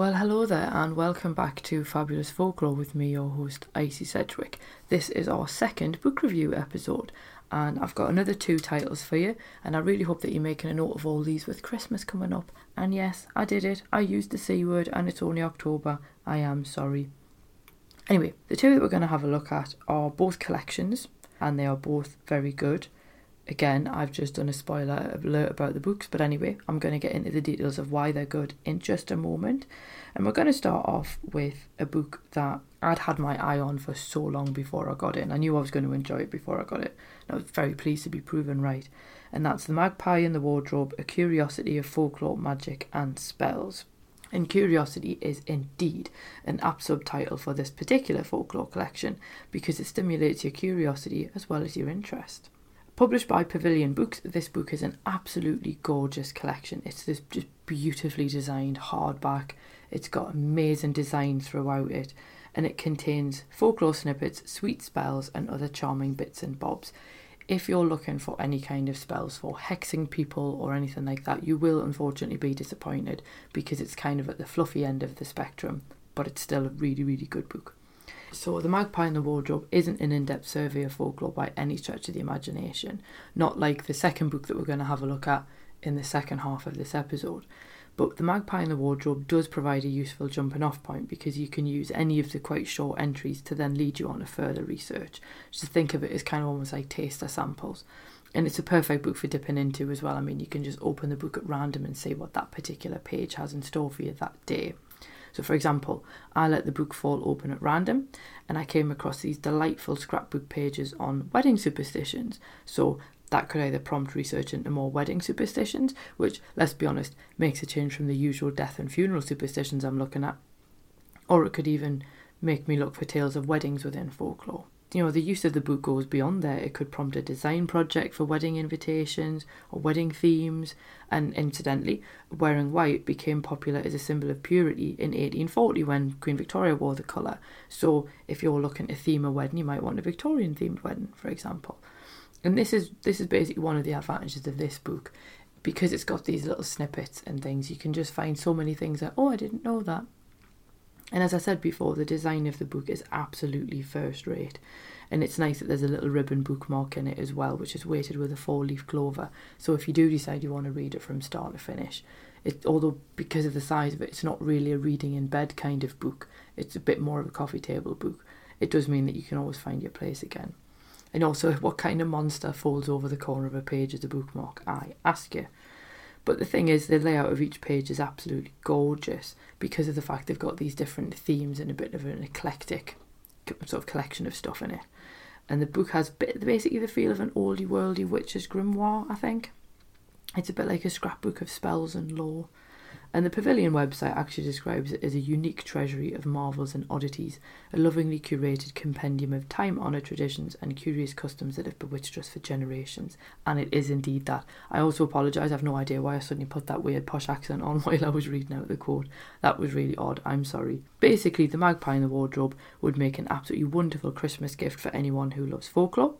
Well, hello there, and welcome back to Fabulous Folklore with me, your host, Icy Sedgwick. This is our second book review episode, and I've got another two titles for you, and I really hope that you're making a note of all these with Christmas coming up. And yes, I did it, I used the C word, and it's only October. I am sorry. Anyway, the two that we're going to have a look at are both collections, and they are both very good. Again, I've just done a spoiler alert about the books, but anyway, I'm going to get into the details of why they're good in just a moment. And we're going to start off with a book that I'd had my eye on for so long before I got it. And I knew I was going to enjoy it before I got it. And I was very pleased to be proven right. And that's The Magpie in the Wardrobe A Curiosity of Folklore, Magic, and Spells. And Curiosity is indeed an apt subtitle for this particular folklore collection because it stimulates your curiosity as well as your interest. Published by Pavilion Books, this book is an absolutely gorgeous collection. It's this just beautifully designed hardback. It's got amazing design throughout it, and it contains folklore snippets, sweet spells, and other charming bits and bobs. If you're looking for any kind of spells for hexing people or anything like that, you will unfortunately be disappointed because it's kind of at the fluffy end of the spectrum, but it's still a really, really good book. So, The Magpie in the Wardrobe isn't an in depth survey of folklore by any stretch of the imagination, not like the second book that we're going to have a look at in the second half of this episode. But The Magpie in the Wardrobe does provide a useful jumping off point because you can use any of the quite short entries to then lead you on to further research. Just think of it as kind of almost like taster samples. And it's a perfect book for dipping into as well. I mean, you can just open the book at random and see what that particular page has in store for you that day. So, for example, I let the book fall open at random and I came across these delightful scrapbook pages on wedding superstitions. So, that could either prompt research into more wedding superstitions, which, let's be honest, makes a change from the usual death and funeral superstitions I'm looking at, or it could even make me look for tales of weddings within folklore you know, the use of the book goes beyond there. It could prompt a design project for wedding invitations or wedding themes. And incidentally, wearing white became popular as a symbol of purity in 1840 when Queen Victoria wore the colour. So if you're looking to theme a wedding, you might want a Victorian themed wedding, for example. And this is this is basically one of the advantages of this book. Because it's got these little snippets and things, you can just find so many things that, oh, I didn't know that. And as I said before, the design of the book is absolutely first rate. And it's nice that there's a little ribbon bookmark in it as well, which is weighted with a four leaf clover. So if you do decide you want to read it from start to finish, it, although because of the size of it, it's not really a reading in bed kind of book, it's a bit more of a coffee table book. It does mean that you can always find your place again. And also, what kind of monster folds over the corner of a page as a bookmark? I ask you. But the thing is, the layout of each page is absolutely gorgeous because of the fact they've got these different themes and a bit of an eclectic sort of collection of stuff in it. And the book has basically the feel of an oldie worldy witch's grimoire, I think. It's a bit like a scrapbook of spells and lore. And the Pavilion website actually describes it as a unique treasury of marvels and oddities, a lovingly curated compendium of time honoured traditions and curious customs that have bewitched us for generations. And it is indeed that. I also apologise, I have no idea why I suddenly put that weird posh accent on while I was reading out the quote. That was really odd, I'm sorry. Basically, the magpie in the wardrobe would make an absolutely wonderful Christmas gift for anyone who loves folklore.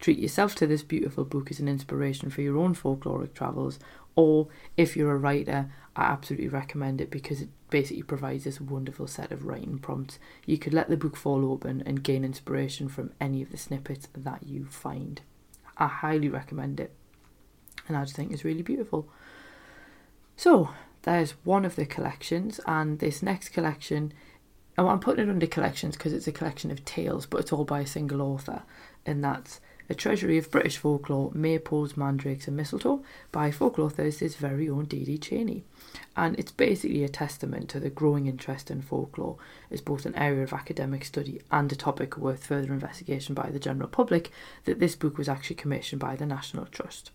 Treat yourself to this beautiful book as an inspiration for your own folkloric travels, or if you're a writer, I absolutely recommend it because it basically provides this wonderful set of writing prompts. You could let the book fall open and gain inspiration from any of the snippets that you find. I highly recommend it, and I just think it's really beautiful. So, there's one of the collections, and this next collection, oh, I'm putting it under collections because it's a collection of tales, but it's all by a single author, and that's a Treasury of British Folklore, Maypoles, Mandrakes and Mistletoe by Folklore Thursday's very own Dee Dee Chainey. And it's basically a testament to the growing interest in folklore as both an area of academic study and a topic worth further investigation by the general public that this book was actually commissioned by the National Trust.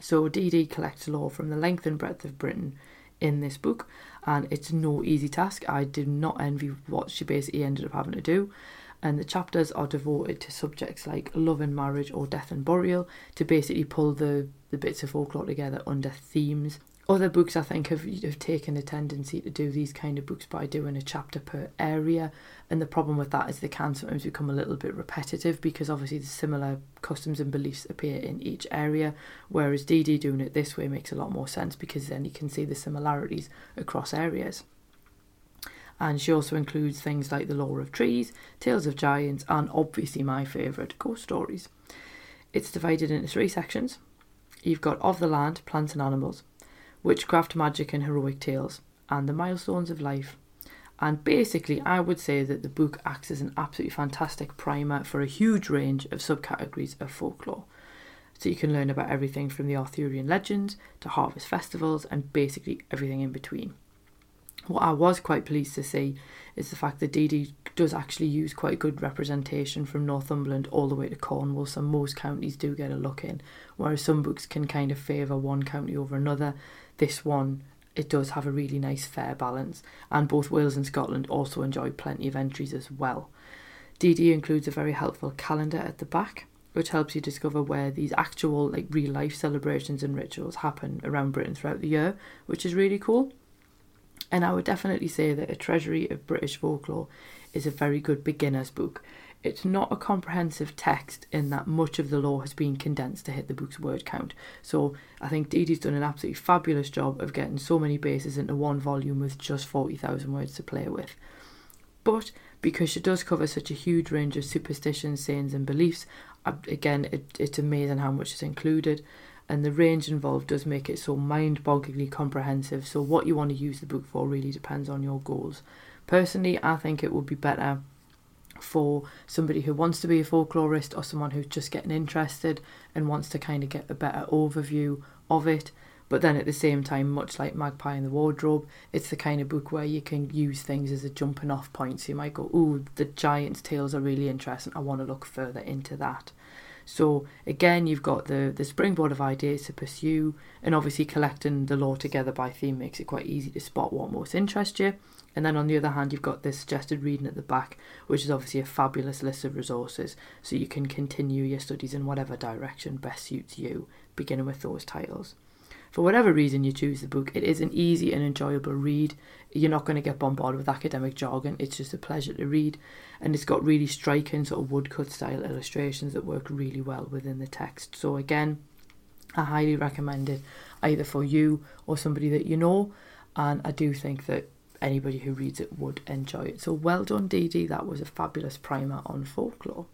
So Dee Dee collects lore from the length and breadth of Britain in this book, and it's no easy task. I did not envy what she basically ended up having to do and the chapters are devoted to subjects like love and marriage or death and burial to basically pull the, the bits of folklore together under themes. Other books I think have, have taken a tendency to do these kind of books by doing a chapter per area, and the problem with that is they can sometimes become a little bit repetitive because obviously the similar customs and beliefs appear in each area, whereas Dee Dee doing it this way makes a lot more sense because then you can see the similarities across areas and she also includes things like the lore of trees, tales of giants, and obviously my favourite, ghost stories. It's divided into three sections. You've got Of the Land, Plants and Animals, Witchcraft, Magic and Heroic Tales, and The Milestones of Life. And basically, I would say that the book acts as an absolutely fantastic primer for a huge range of subcategories of folklore. So you can learn about everything from the Arthurian legends to harvest festivals and basically everything in between. What I was quite pleased to see is the fact that Dee Dee does actually use quite good representation from Northumberland all the way to Cornwall, so most counties do get a look in, whereas some books can kind of favour one county over another. This one, it does have a really nice fair balance, and both Wales and Scotland also enjoy plenty of entries as well. Dee Dee includes a very helpful calendar at the back, which helps you discover where these actual like real life celebrations and rituals happen around Britain throughout the year, which is really cool. And I would definitely say that A Treasury of British Folklore is a very good beginner's book. It's not a comprehensive text in that much of the lore has been condensed to hit the book's word count. So I think Dee Dee's done an absolutely fabulous job of getting so many bases into one volume with just 40,000 words to play with. But because she does cover such a huge range of superstitions, sayings, and beliefs, again, it, it's amazing how much is included and the range involved does make it so mind-bogglingly comprehensive. So what you want to use the book for really depends on your goals. Personally, I think it would be better for somebody who wants to be a folklorist or someone who's just getting interested and wants to kind of get a better overview of it. But then at the same time, much like Magpie in the Wardrobe, it's the kind of book where you can use things as a jumping off point. So you might go, "Ooh, the giant's tales are really interesting. I want to look further into that." So again, you've got the the springboard of ideas to pursue, and obviously collecting the lore together by theme makes it quite easy to spot what most interests you. And then on the other hand, you've got this suggested reading at the back, which is obviously a fabulous list of resources, so you can continue your studies in whatever direction best suits you, beginning with those titles. For whatever reason you choose the book, it is an easy and enjoyable read. You're not going to get bombarded with academic jargon, it's just a pleasure to read. And it's got really striking sort of woodcut style illustrations that work really well within the text. So, again, I highly recommend it either for you or somebody that you know. And I do think that anybody who reads it would enjoy it. So, well done, Dee Dee. That was a fabulous primer on folklore.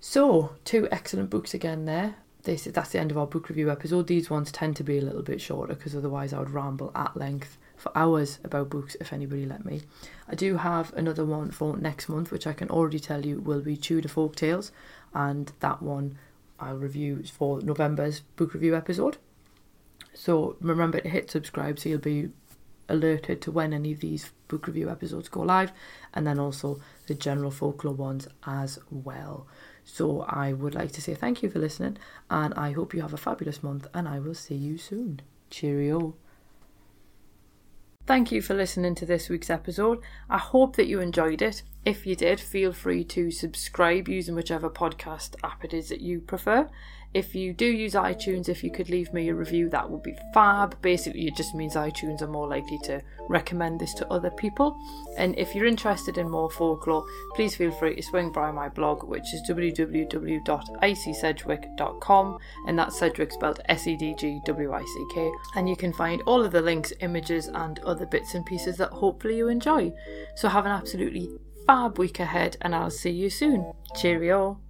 So, two excellent books again there this that's the end of our book review episode. These ones tend to be a little bit shorter because otherwise I would ramble at length for hours about books if anybody let me. I do have another one for next month, which I can already tell you will be Tudor Folk Tales, and that one I'll review for November's book review episode. So remember to hit subscribe so you'll be alerted to when any of these book review episodes go live, and then also the general folklore ones as well. So I would like to say thank you for listening, and I hope you have a fabulous month, and I will see you soon. Cheerio. Thank you for listening to this week's episode. I hope that you enjoyed it. If you did, feel free to subscribe using whichever podcast app it is that you prefer. If you do use iTunes, if you could leave me a review, that would be fab. Basically, it just means iTunes are more likely to recommend this to other people. And if you're interested in more folklore, please feel free to swing by my blog, which is www.icysedgwick.com, and that's Sedgwick spelled S E D G W I C K. And you can find all of the links, images, and other bits and pieces that hopefully you enjoy. So have an absolutely fab week ahead, and I'll see you soon. Cheerio.